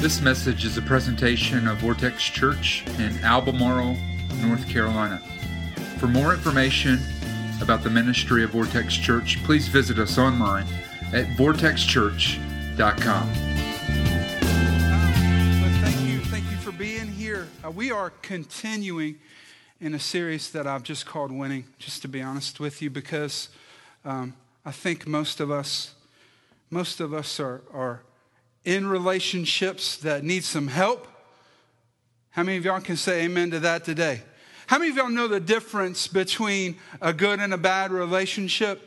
This message is a presentation of Vortex Church in Albemarle, North Carolina. For more information about the ministry of Vortex Church, please visit us online at vortexchurch.com. thank you, thank you for being here. Uh, we are continuing in a series that I've just called Winning, just to be honest with you, because um, I think most of us, most of us are, are in relationships that need some help. How many of y'all can say amen to that today? How many of y'all know the difference between a good and a bad relationship?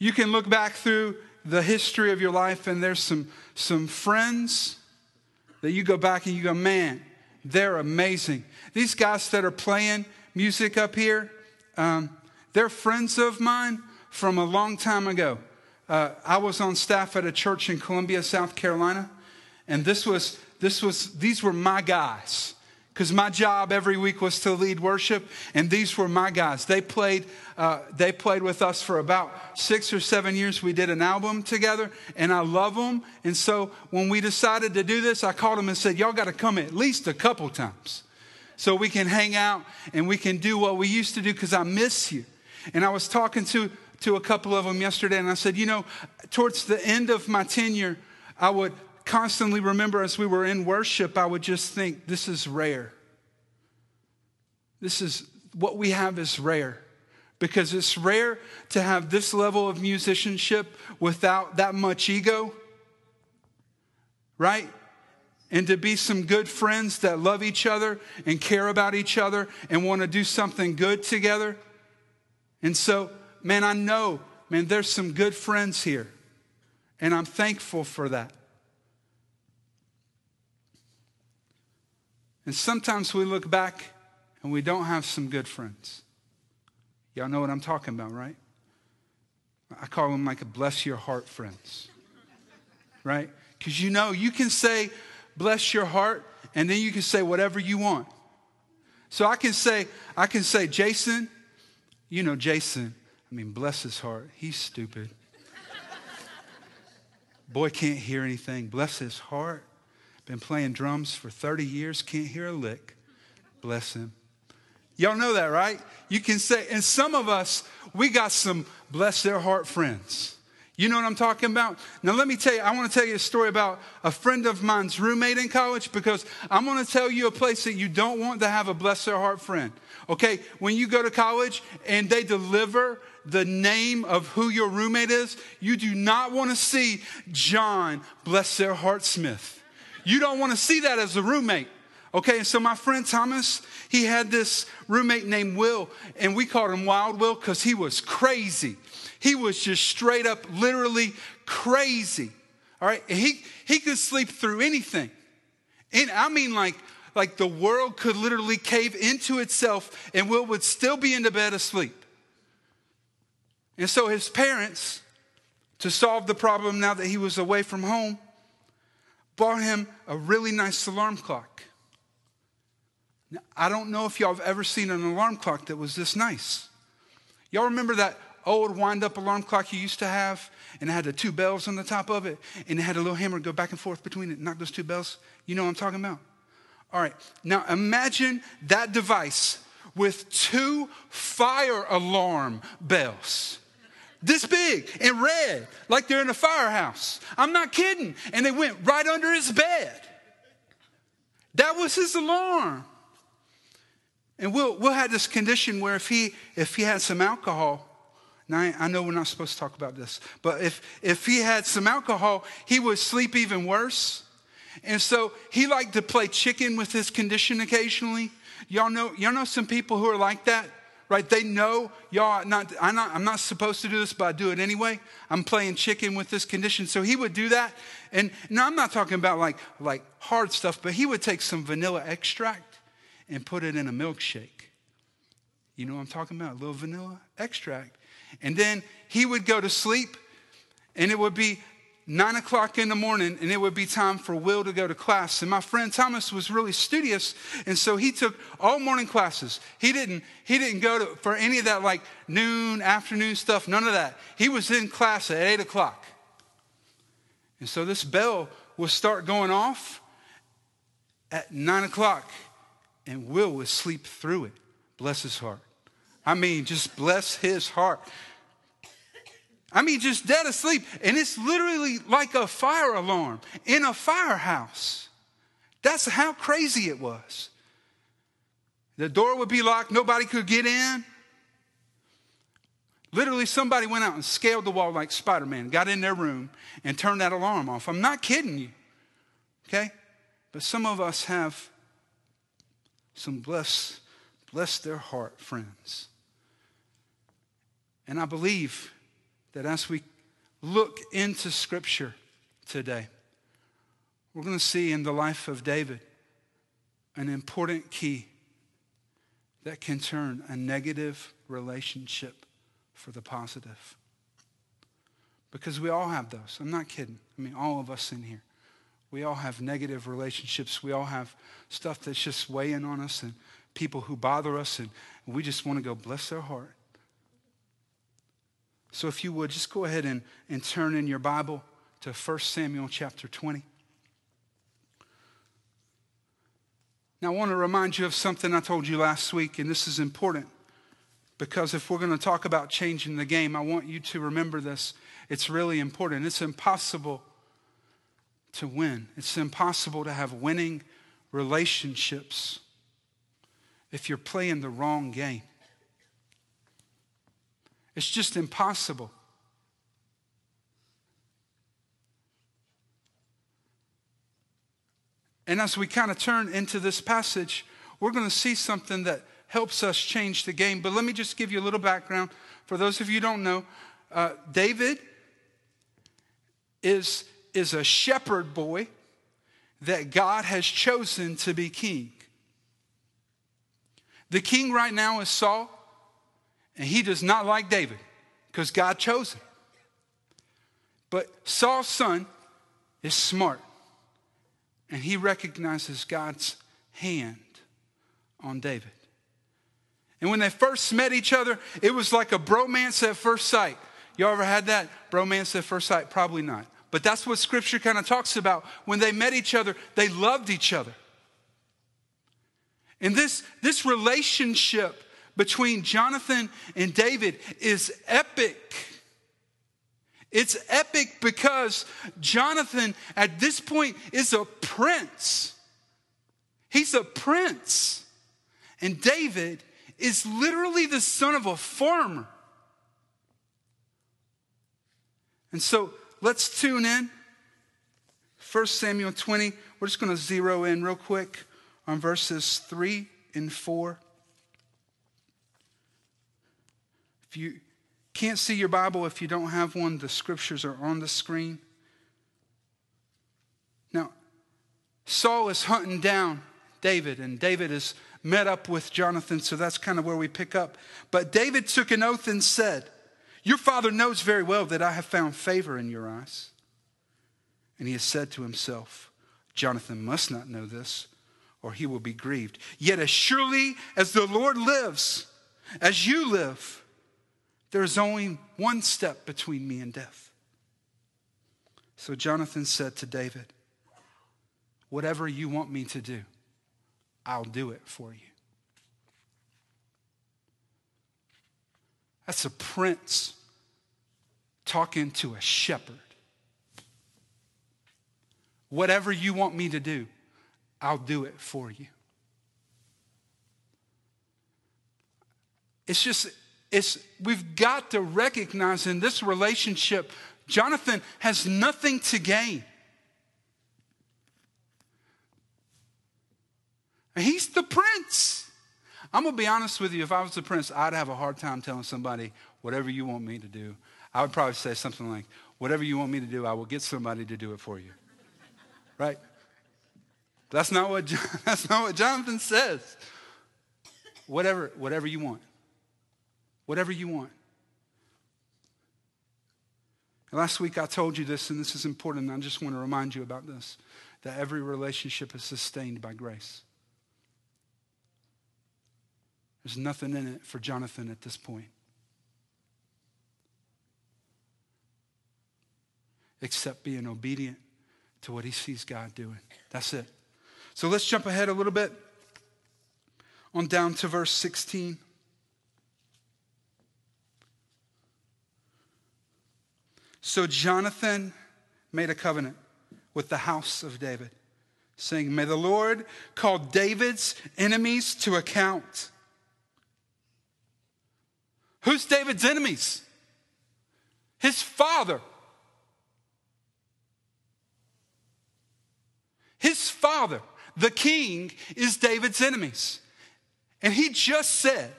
You can look back through the history of your life, and there's some, some friends that you go back and you go, man, they're amazing. These guys that are playing music up here, um, they're friends of mine from a long time ago. Uh, I was on staff at a church in Columbia, South Carolina, and this was this was these were my guys because my job every week was to lead worship, and these were my guys. They played uh, they played with us for about six or seven years. We did an album together, and I love them. And so when we decided to do this, I called them and said, "Y'all got to come at least a couple times." So we can hang out and we can do what we used to do because I miss you. And I was talking to to a couple of them yesterday, and I said, you know, towards the end of my tenure, I would constantly remember as we were in worship, I would just think, this is rare. This is what we have is rare because it's rare to have this level of musicianship without that much ego, right? And to be some good friends that love each other and care about each other and want to do something good together. And so man, I know, man, there's some good friends here. And I'm thankful for that. And sometimes we look back and we don't have some good friends. Y'all know what I'm talking about, right? I call them like a bless your heart friends, right? Because you know, you can say bless your heart and then you can say whatever you want. So I can say, I can say, Jason, you know, Jason, I mean, bless his heart. He's stupid. Boy can't hear anything. Bless his heart. Been playing drums for 30 years, can't hear a lick. Bless him. Y'all know that, right? You can say, and some of us, we got some bless their heart friends. You know what I'm talking about? Now, let me tell you, I want to tell you a story about a friend of mine's roommate in college because I'm going to tell you a place that you don't want to have a bless their heart friend. Okay? When you go to college and they deliver the name of who your roommate is, you do not want to see John, bless their heart, Smith. You don't want to see that as a roommate. Okay, and so my friend Thomas, he had this roommate named Will, and we called him Wild Will because he was crazy. He was just straight up, literally crazy. All right, he he could sleep through anything, and I mean like like the world could literally cave into itself, and Will would still be in the bed asleep. And so his parents, to solve the problem now that he was away from home, bought him a really nice alarm clock. Now, I don't know if y'all have ever seen an alarm clock that was this nice. Y'all remember that old wind up alarm clock you used to have? And it had the two bells on the top of it, and it had a little hammer go back and forth between it, knock those two bells. You know what I'm talking about? All right, now imagine that device with two fire alarm bells this big and red, like they're in a firehouse. I'm not kidding. And they went right under his bed. That was his alarm. And Will, Will had this condition where if he, if he had some alcohol, now I, I know we're not supposed to talk about this, but if, if he had some alcohol, he would sleep even worse. And so he liked to play chicken with his condition occasionally. Y'all know, y'all know some people who are like that? Right? They know, y'all, not, I'm, not, I'm not supposed to do this, but I do it anyway. I'm playing chicken with this condition. So he would do that. And now I'm not talking about like, like hard stuff, but he would take some vanilla extract and put it in a milkshake. You know what I'm talking about? A little vanilla extract. And then he would go to sleep, and it would be nine o'clock in the morning, and it would be time for Will to go to class. And my friend Thomas was really studious, and so he took all morning classes. He didn't, he didn't go to, for any of that like noon, afternoon stuff, none of that. He was in class at eight o'clock. And so this bell will start going off at nine o'clock, and Will would sleep through it. Bless his heart. I mean, just bless his heart. I mean, just dead asleep. And it's literally like a fire alarm in a firehouse. That's how crazy it was. The door would be locked, nobody could get in. Literally, somebody went out and scaled the wall like Spider Man, got in their room, and turned that alarm off. I'm not kidding you. Okay? But some of us have some bless, bless their heart friends. And I believe that as we look into Scripture today, we're going to see in the life of David an important key that can turn a negative relationship for the positive. Because we all have those. I'm not kidding. I mean, all of us in here. We all have negative relationships. We all have stuff that's just weighing on us and people who bother us, and we just want to go, bless their heart. So if you would, just go ahead and, and turn in your Bible to 1 Samuel chapter 20. Now, I want to remind you of something I told you last week, and this is important because if we're going to talk about changing the game, I want you to remember this. It's really important. It's impossible to win, it's impossible to have winning relationships if you're playing the wrong game. It's just impossible. And as we kind of turn into this passage, we're going to see something that helps us change the game. But let me just give you a little background. For those of you don't know, uh, David is, is a shepherd boy that God has chosen to be king. The king right now is Saul, and he does not like David because God chose him. But Saul's son is smart, and he recognizes God's hand on David. And when they first met each other, it was like a bromance at first sight. Y'all ever had that? Bromance at first sight? Probably not. But that's what scripture kind of talks about. When they met each other, they loved each other. And this, this relationship between Jonathan and David is epic. It's epic because Jonathan, at this point, is a prince. He's a prince. And David is literally the son of a farmer. And so let's tune in. 1 Samuel 20, we're just going to zero in real quick on verses 3 and 4. If you can't see your Bible, if you don't have one, the scriptures are on the screen. Now, Saul is hunting down David, and David is met up with Jonathan, so that's kind of where we pick up. But David took an oath and said, Your father knows very well that I have found favor in your eyes. And he has said to himself, Jonathan must not know this, or he will be grieved. Yet, as surely as the Lord lives, as you live, there is only one step between me and death. So Jonathan said to David, Whatever you want me to do, I'll do it for you. That's a prince talking to a shepherd. Whatever you want me to do, I'll do it for you. It's just, it's, we've got to recognize in this relationship, Jonathan has nothing to gain. He's the prince. I'm going to be honest with you. If I was the prince, I'd have a hard time telling somebody, whatever you want me to do. I would probably say something like, whatever you want me to do, I will get somebody to do it for you. Right? That's not what, that's not what Jonathan says. Whatever, whatever you want. Whatever you want. Last week I told you this, and this is important. I just want to remind you about this that every relationship is sustained by grace. There's nothing in it for Jonathan at this point. Except being obedient to what he sees God doing. That's it. So let's jump ahead a little bit on down to verse 16. So Jonathan made a covenant with the house of David, saying, May the Lord call David's enemies to account. Who's David's enemies? His father. His father, the king, is David's enemies. And he just said,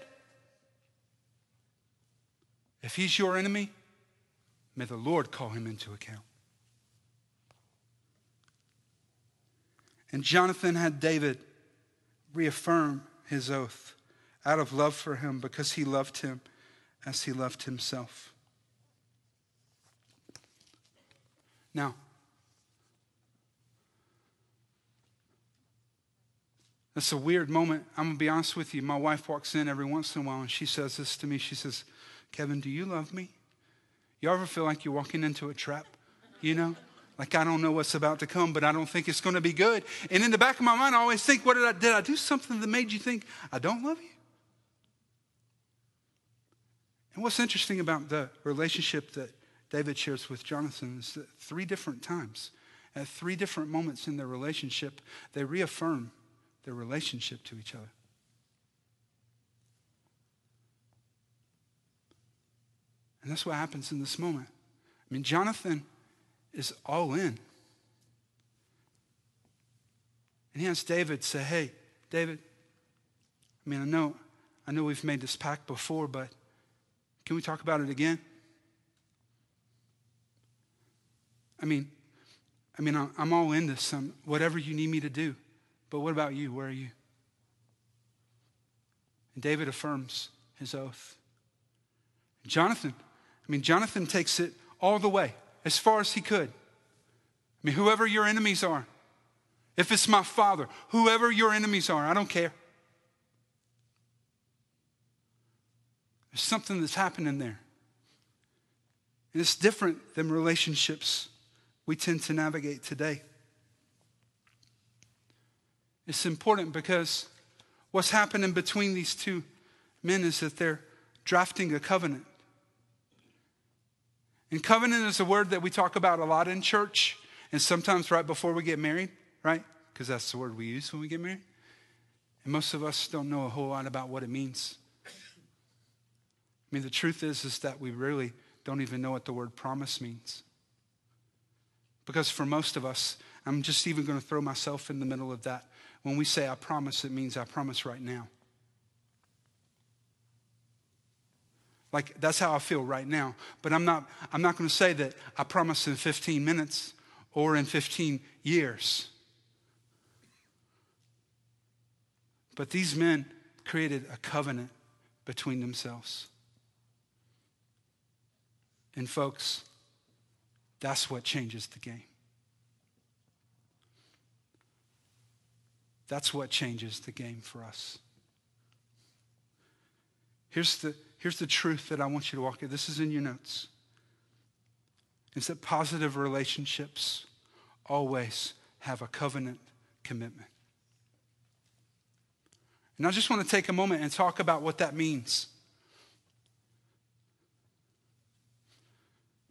if he's your enemy, may the Lord call him into account. And Jonathan had David reaffirm his oath out of love for him because he loved him as he loved himself. Now, That's a weird moment. I'm going to be honest with you. My wife walks in every once in a while and she says this to me. She says, Kevin, do you love me? You ever feel like you're walking into a trap? You know? Like I don't know what's about to come, but I don't think it's going to be good. And in the back of my mind, I always think, what did I did I do something that made you think I don't love you? And what's interesting about the relationship that David shares with Jonathan is that three different times, at three different moments in their relationship, they reaffirm their relationship to each other. And that's what happens in this moment. I mean, Jonathan is all in. And he has David say, Hey, David, I mean, I know, I know we've made this pact before, but can we talk about it again? I mean, I mean, I'm all in this. I'm, whatever you need me to do. But what about you? Where are you? And David affirms his oath. Jonathan, I mean, Jonathan takes it all the way, as far as he could. I mean, whoever your enemies are, if it's my father, whoever your enemies are, I don't care. There's something that's happening there. And it's different than relationships we tend to navigate today. It's important because what's happening between these two men is that they're drafting a covenant. And covenant is a word that we talk about a lot in church, and sometimes right before we get married, right? Because that's the word we use when we get married. And most of us don't know a whole lot about what it means. I mean, the truth is, is that we really don't even know what the word promise means. Because for most of us, I'm just even going to throw myself in the middle of that. When we say I promise, it means I promise right now. Like that's how I feel right now. But I'm not, I'm not going to say that I promise in 15 minutes or in 15 years. But these men created a covenant between themselves. And folks, that's what changes the game. That's what changes the game for us. Here's the, here's the truth that I want you to walk in. This is in your notes. It's that positive relationships always have a covenant commitment. And I just want to take a moment and talk about what that means.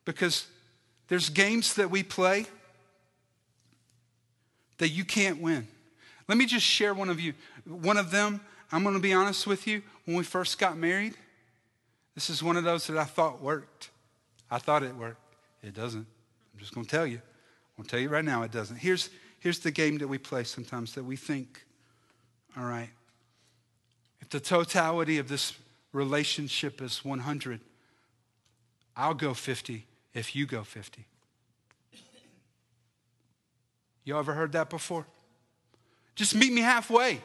Because there's games that we play that you can't win. Let me just share one of you. One of them, I'm going to be honest with you, when we first got married, this is one of those that I thought worked. I thought it worked. It doesn't. I'm just going to tell you. I'm going to tell you right now it doesn't. Here's, here's the game that we play sometimes that we think, all right, if the totality of this relationship is 100, I'll go 50 if you go 50. You ever heard that before? Just meet me halfway.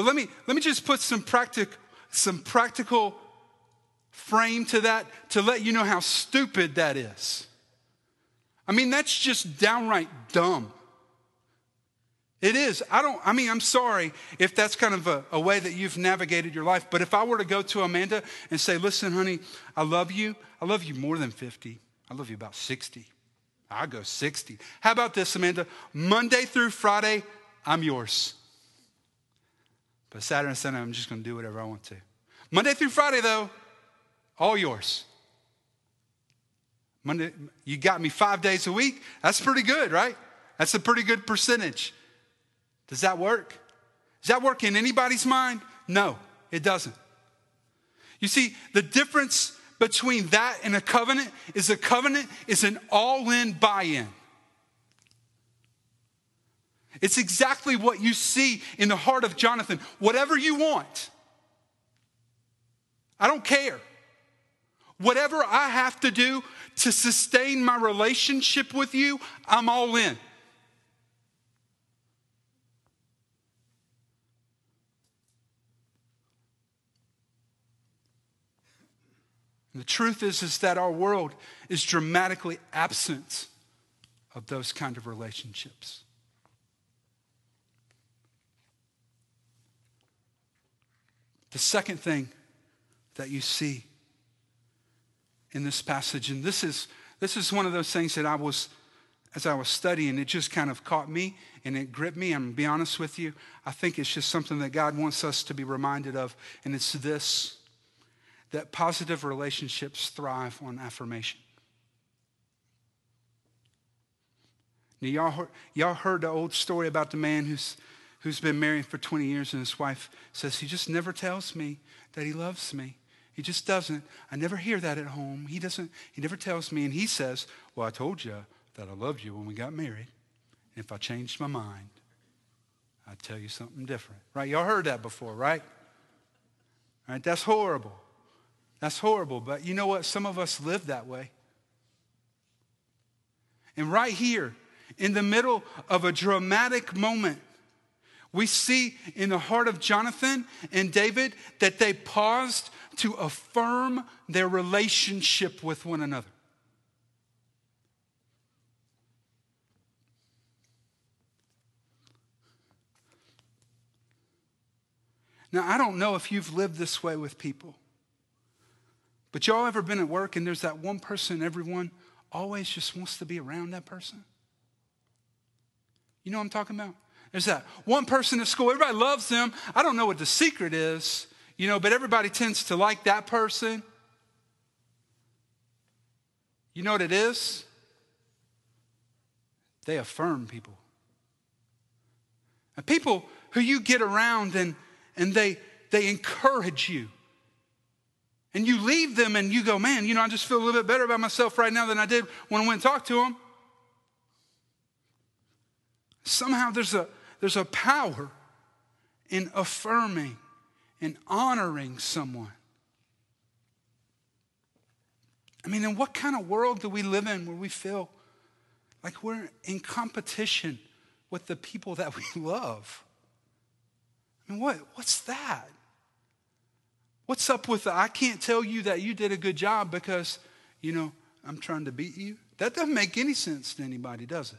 But let me, let me just put some, practic, some practical frame to that to let you know how stupid that is. I mean, that's just downright dumb. It is. I don't, I mean, I'm sorry if that's kind of a, a, way that you've navigated your life, but if I were to go to Amanda and say, listen, honey, I love you. I love you more than 50. I love you about 60. I'll go 60. How about this, Amanda? Monday through Friday, I'm yours. But Saturday and Sunday, I'm just going to do whatever I want to. Monday through Friday, though, all yours. Monday, you got me five days a week. That's pretty good, right? That's a pretty good percentage. Does that work? Does that work in anybody's mind? No, it doesn't. You see, the difference between that and a covenant is a covenant is an all in buy in. It's exactly what you see in the heart of Jonathan. Whatever you want, I don't care. Whatever I have to do to sustain my relationship with you, I'm all in. The truth is, is that our world is dramatically absent of those kind of relationships. The second thing that you see in this passage, and this is this is one of those things that I was, as I was studying, it just kind of caught me and it gripped me. I'm going to be honest with you. I think it's just something that God wants us to be reminded of, and it's this that positive relationships thrive on affirmation. Now, y'all heard, y'all heard the old story about the man who's, who's been married for 20 years and his wife says, He just never tells me that he loves me. He just doesn't. I never hear that at home. He doesn't, he never tells me. And he says, Well, I told you that I loved you when we got married. And if I changed my mind, I'd tell you something different. Right? Y'all heard that before, right? Right? That's horrible. That's horrible, but you know what? Some of us live that way. And right here, in the middle of a dramatic moment, we see in the heart of Jonathan and David that they paused to affirm their relationship with one another. Now, I don't know if you've lived this way with people. But y'all ever been at work and there's that one person everyone always just wants to be around that person? You know what I'm talking about? There's that one person at school, everybody loves them. I don't know what the secret is, you know, but everybody tends to like that person. You know what it is? They affirm people. And people who you get around and, and they, they encourage you. And you leave them and you go, man, you know, I just feel a little bit better about myself right now than I did when I went and talked to them. Somehow there's a, there's a power in affirming and honoring someone. I mean, in what kind of world do we live in where we feel like we're in competition with the people that we love? I mean, what, what's that? What's up with the, I can't tell you that you did a good job because, you know, I'm trying to beat you? That doesn't make any sense to anybody, does it?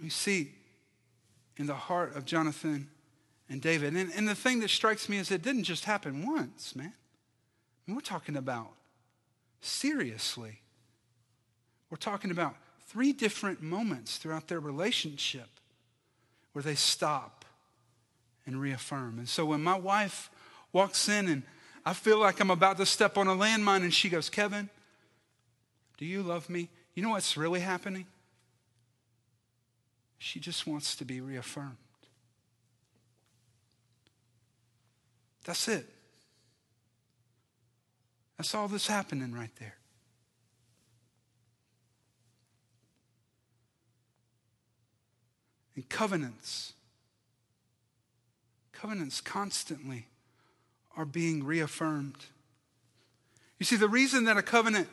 We see in the heart of Jonathan and David. And, and the thing that strikes me is it didn't just happen once, man. We're talking about seriously. We're talking about three different moments throughout their relationship where they stop and reaffirm. And so when my wife walks in and I feel like I'm about to step on a landmine and she goes, Kevin, do you love me? You know what's really happening? She just wants to be reaffirmed. That's it. That's all that's happening right there. And covenants Covenants constantly are being reaffirmed. You see, the reason that a covenant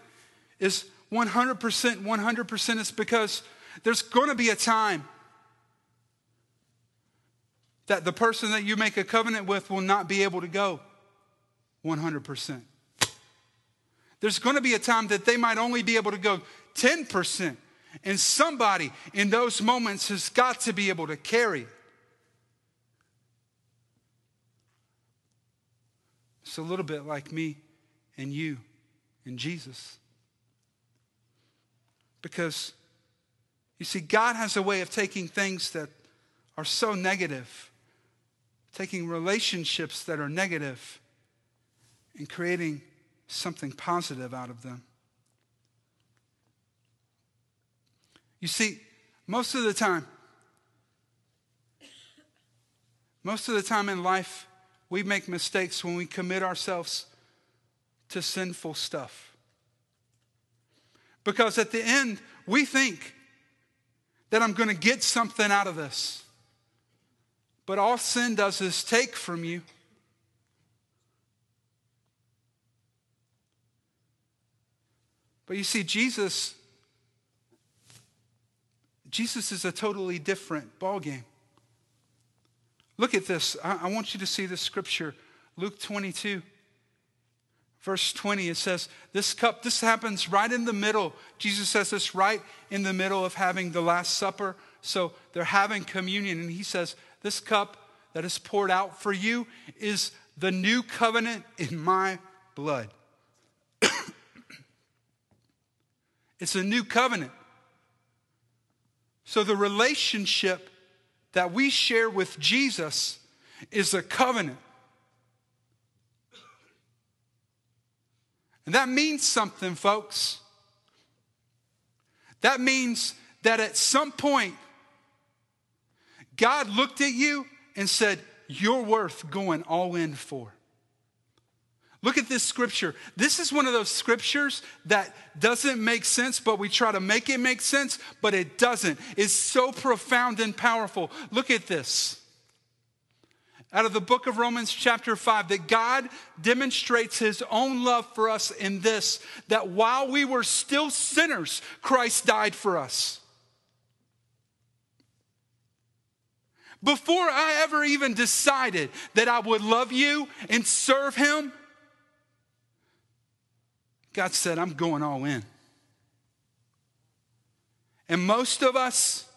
is 100% 100% is because there's going to be a time that the person that you make a covenant with will not be able to go 100%. There's going to be a time that they might only be able to go 10%. And somebody in those moments has got to be able to carry It's a little bit like me and you and Jesus. Because you see, God has a way of taking things that are so negative, taking relationships that are negative, and creating something positive out of them. You see, most of the time, most of the time in life, we make mistakes when we commit ourselves to sinful stuff. Because at the end, we think that I'm going to get something out of this. But all sin does is take from you. But you see, Jesus, Jesus is a totally different ballgame. Look at this. I, I want you to see this scripture, Luke 22. Verse 20, it says, This cup, this happens right in the middle. Jesus says this right in the middle of having the Last Supper. So they're having communion, and he says, This cup that is poured out for you is the new covenant in my blood. it's a new covenant. So the relationship that we share with Jesus is a covenant. And that means something, folks. That means that at some point, God looked at you and said, You're worth going all in for. Look at this scripture. This is one of those scriptures that doesn't make sense, but we try to make it make sense, but it doesn't. It's so profound and powerful. Look at this out of the book of Romans, chapter 5, that God demonstrates his own love for us in this that while we were still sinners, Christ died for us. Before I ever even decided that I would love you and serve him, God said, I'm going all in. And most of us,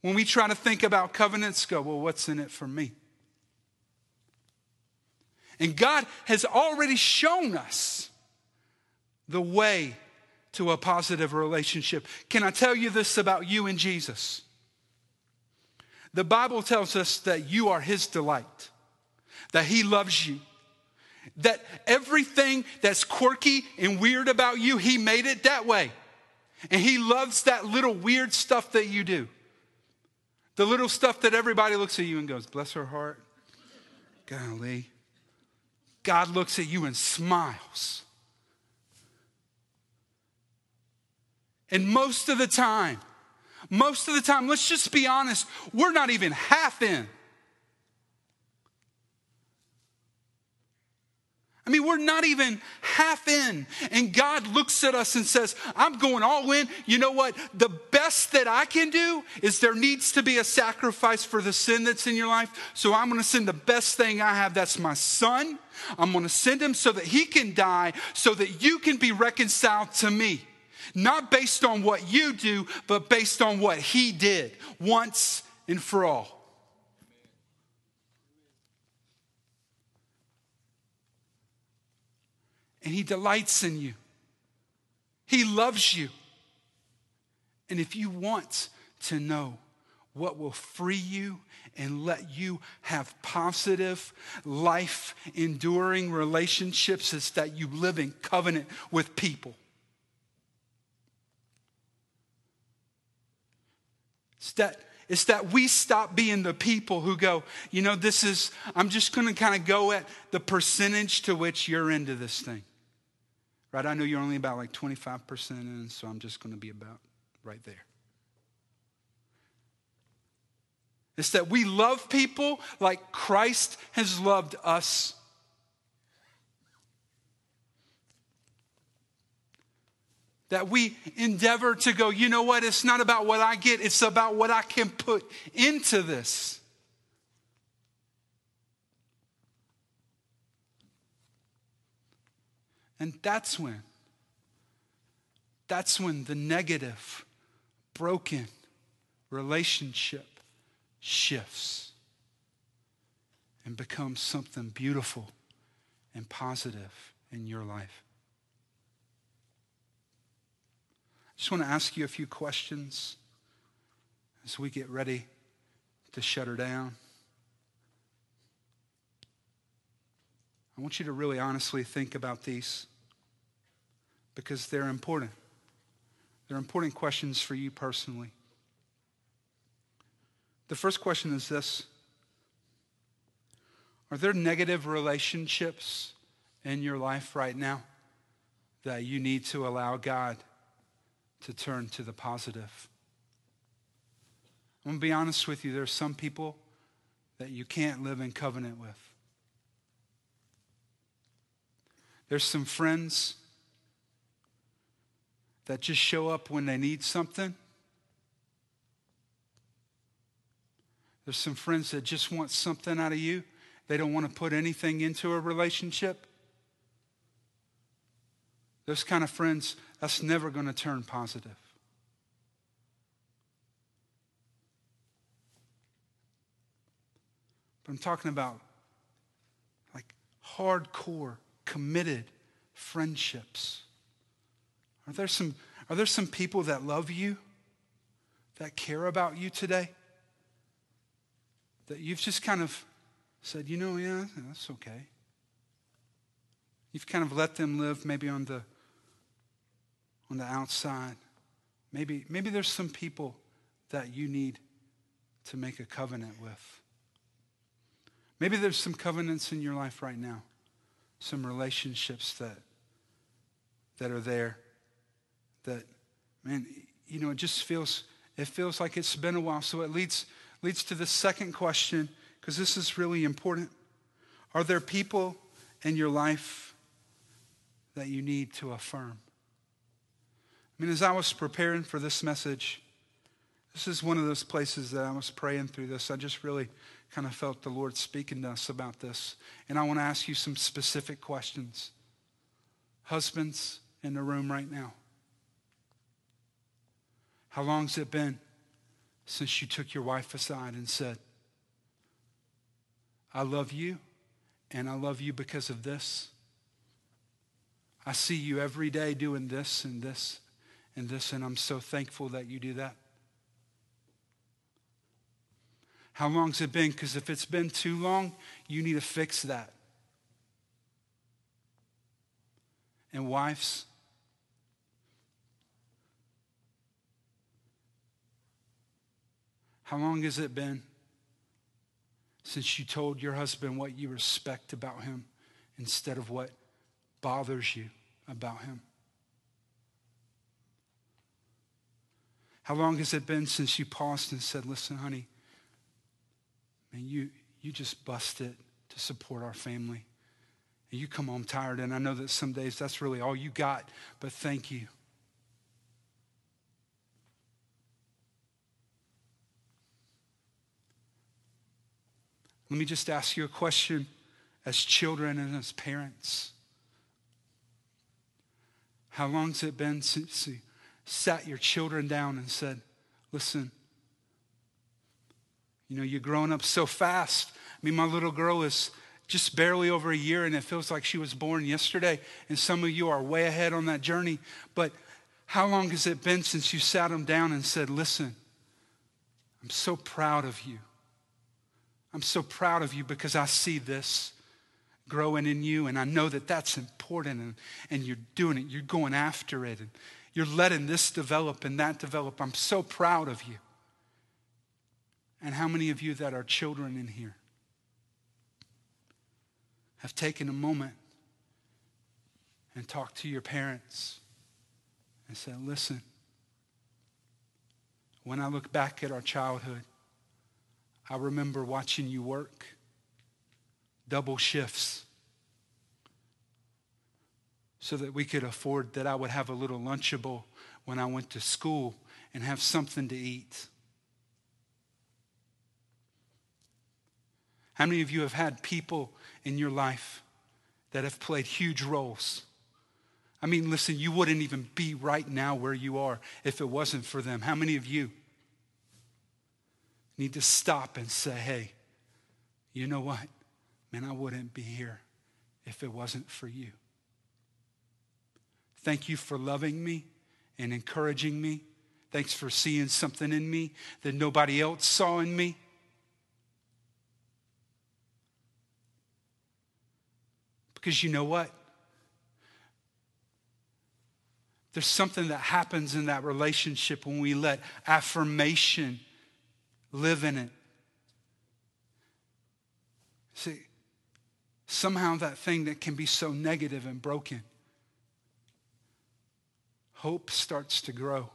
when we try to think about covenants, go, well, what's in it for me? And God has already shown us the way to a positive relationship. Can I tell you this about you and Jesus? The Bible tells us that you are His delight, that He loves you, that everything that's quirky and weird about you, He made it that way. And He loves that little weird stuff that you do. The little stuff that everybody looks at you and goes, bless her heart. Golly. God looks at you and smiles. And most of the time, most of the time, let's just be honest, we're not even half in. I mean, we're not even half in. And God looks at us and says, I'm going all in. You know what? The best that I can do is there needs to be a sacrifice for the sin that's in your life. So I'm going to send the best thing I have. That's my son. I'm going to send him so that he can die, so that you can be reconciled to me. Not based on what you do, but based on what he did once and for all. and He delights in you. He loves you. And if you want to know what will free you and let you have positive, life enduring relationships, is that you live in covenant with people. It's that it's that we stop being the people who go, you know, this is, I'm just going to kind of go at the percentage to which you're into this thing. Right? I know you're only about like 25% in, so I'm just going to be about right there. It's that we love people like Christ has loved us. That we endeavor to go, you know what? It's not about what I get, it's about what I can put into this. And that's when, that's when the negative, broken relationship shifts and becomes something beautiful and positive in your life. I just want to ask you a few questions as we get ready to shut her down. I want you to really honestly think about these because they're important. They're important questions for you personally. The first question is this Are there negative relationships in your life right now that you need to allow God to turn to the positive? I'm going to be honest with you, there's some people that you can't live in covenant with. There's some friends that just show up when they need something. There's some friends that just want something out of you. They don't want to put anything into a relationship. Those kind of friends, that's never going to turn positive. But I'm talking about like hardcore committed friendships? Are there some, are there some people that love you, that care about you today? That you've just kind of said, you know, yeah, that's okay. You've kind of let them live maybe on the on the outside. Maybe, maybe there's some people that you need to make a covenant with. Maybe there's some covenants in your life right now some relationships that, that are there that, man, you know, it just feels, it feels like it's been a while. So it leads, leads to the second question, because this is really important. Are there people in your life that you need to affirm? I mean, as I was preparing for this message, this is one of those places that I was praying through this. I just really kind of felt the Lord speaking to us about this. And I want to ask you some specific questions. Husbands in the room right now, how long's it been since you took your wife aside and said, I love you, and I love you because of this? I see you every day doing this and this and this, and I'm so thankful that you do that. How long's it been? Because if it's been too long, you need to fix that. And wives, how long has it been since you told your husband what you respect about him instead of what bothers you about him? How long has it been since you paused and said, Listen, honey, man, you, you just bust it to support our family. And you come home tired, and I know that some days that's really all you got, but thank you. Let me just ask you a question as children and as parents. How long's it been since sat your children down and said, Listen, you know, you're growing up so fast. I mean, my little girl is just barely over a year, and it feels like she was born yesterday. And some of you are way ahead on that journey. But how long has it been since you sat them down and said, Listen, I'm so proud of you. I'm so proud of you because I see this growing in you, and I know that that's important, and, and you're doing it. You're going after it, and you're letting this develop and that develop. I'm so proud of you. And how many of you that are children in here have taken a moment and talked to your parents and said, listen, when I look back at our childhood, I remember watching you work double shifts so that we could afford that I would have a little Lunchable when I went to school and have something to eat. How many of you have had people in your life that have played huge roles? I mean, listen, you wouldn't even be right now where you are if it wasn't for them. How many of you need to stop and say, hey, you know what? Man, I wouldn't be here if it wasn't for you. Thank you for loving me and encouraging me. Thanks for seeing something in me that nobody else saw in me. Because you know what? There's something that happens in that relationship when we let affirmation live in it. See, somehow that thing that can be so negative and broken, hope starts to grow.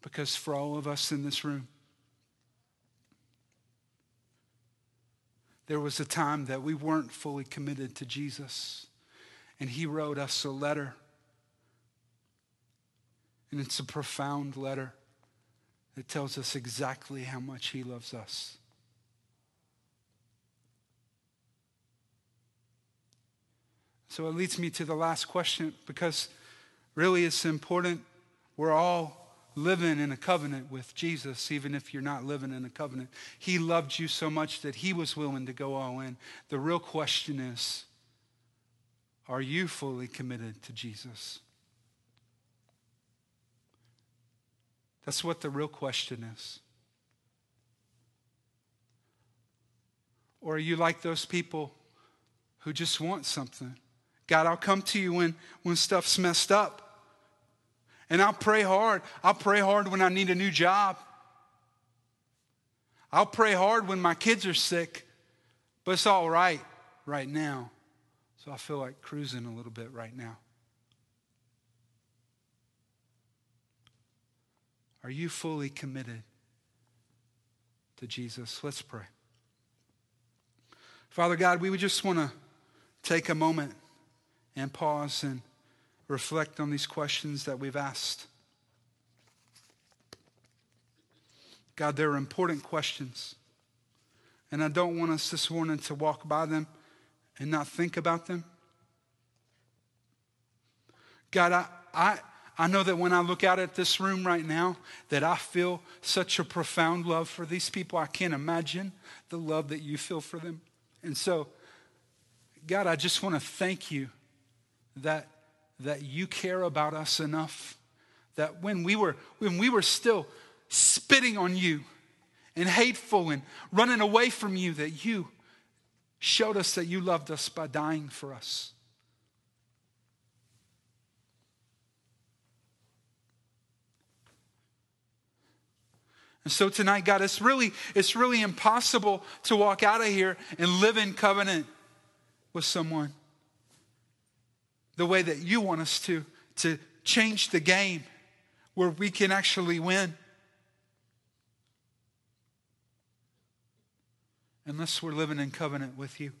Because for all of us in this room, there was a time that we weren't fully committed to Jesus. And he wrote us a letter. And it's a profound letter that tells us exactly how much he loves us. So it leads me to the last question because really it's important. We're all living in a covenant with Jesus, even if you're not living in a covenant. He loved you so much that he was willing to go all in. The real question is are you fully committed to Jesus? That's what the real question is. Or are you like those people who just want something? God, I'll come to you when, when stuff's messed up. And I'll pray hard. I'll pray hard when I need a new job. I'll pray hard when my kids are sick, but it's all right right now. So I feel like cruising a little bit right now. Are you fully committed to Jesus? Let's pray. Father God, we would just want to take a moment and pause and reflect on these questions that we've asked. God, they're important questions. And I don't want us this morning to walk by them and not think about them. God, I, I, I know that when I look out at this room right now, that I feel such a profound love for these people. I can't imagine the love that you feel for them. And so, God, I just want to thank you that that you care about us enough that when we were when we were still spitting on you and hateful and running away from you that you showed us that you loved us by dying for us. And so tonight, God, it's really, it's really impossible to walk out of here and live in covenant with someone the way that you want us to, to change the game where we can actually win. Unless we're living in covenant with you.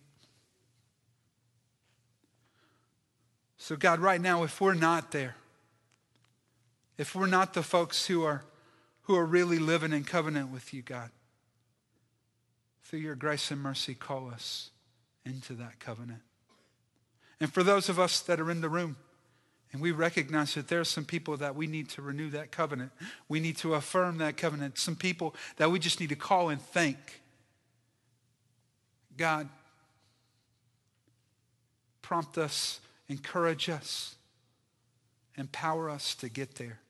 So, God, right now, if we're not there, if we're not the folks who are, who are really living in covenant with you, God, through your grace and mercy, call us into that covenant. And for those of us that are in the room, and we recognize that there are some people that we need to renew that covenant. We need to affirm that covenant. Some people that we just need to call and thank. God, prompt us, encourage us, empower us to get there.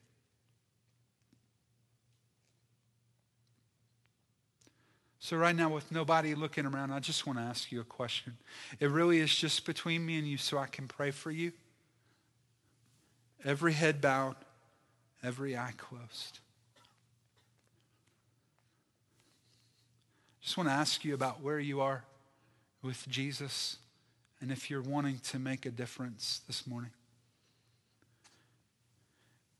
So, right now, with nobody looking around, I just want to ask you a question. It really is just between me and you, so I can pray for you. Every head bowed, every eye closed. I just want to ask you about where you are with Jesus and if you're wanting to make a difference this morning.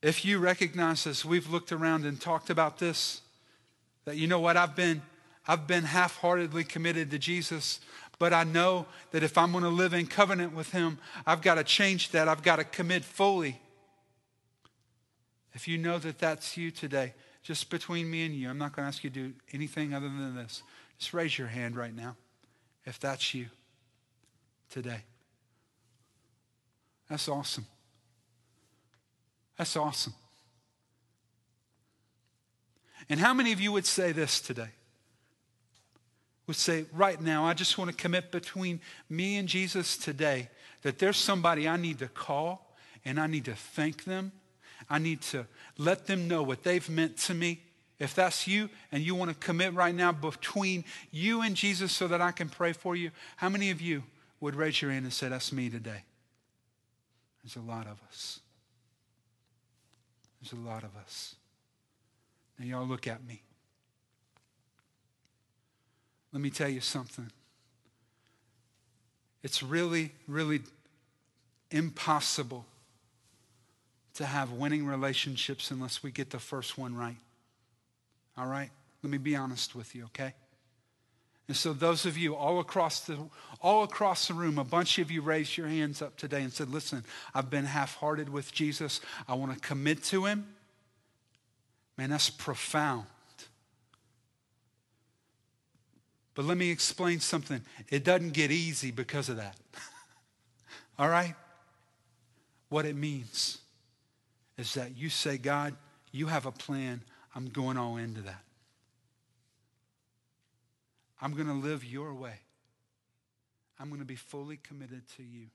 If you recognize as we've looked around and talked about this, that you know what, I've been I've been half heartedly committed to Jesus, but I know that if I'm going to live in covenant with Him, I've got to change that. I've got to commit fully. If you know that that's you today, just between me and you, I'm not going to ask you to do anything other than this. Just raise your hand right now if that's you today. That's awesome. That's awesome. And how many of you would say this today? Would say, right now, I just want to commit between me and Jesus today that there's somebody I need to call and I need to thank them. I need to let them know what they've meant to me. If that's you and you want to commit right now between you and Jesus so that I can pray for you, how many of you would raise your hand and say, That's me today? There's a lot of us. There's a lot of us. Now, y'all look at me. Let me tell you something. It's really, really impossible to have winning relationships unless we get the first one right. All right? Let me be honest with you, okay? And so those of you all across the all across the room, a bunch of you raised your hands up today and said, "Listen, I've been half-hearted with Jesus. I want to commit to him." Man, that's profound. But let me explain something. It doesn't get easy because of that. all right? What it means is that you say, God, you have a plan. I'm going all into that. I'm going to live your way. I'm going to be fully committed to you.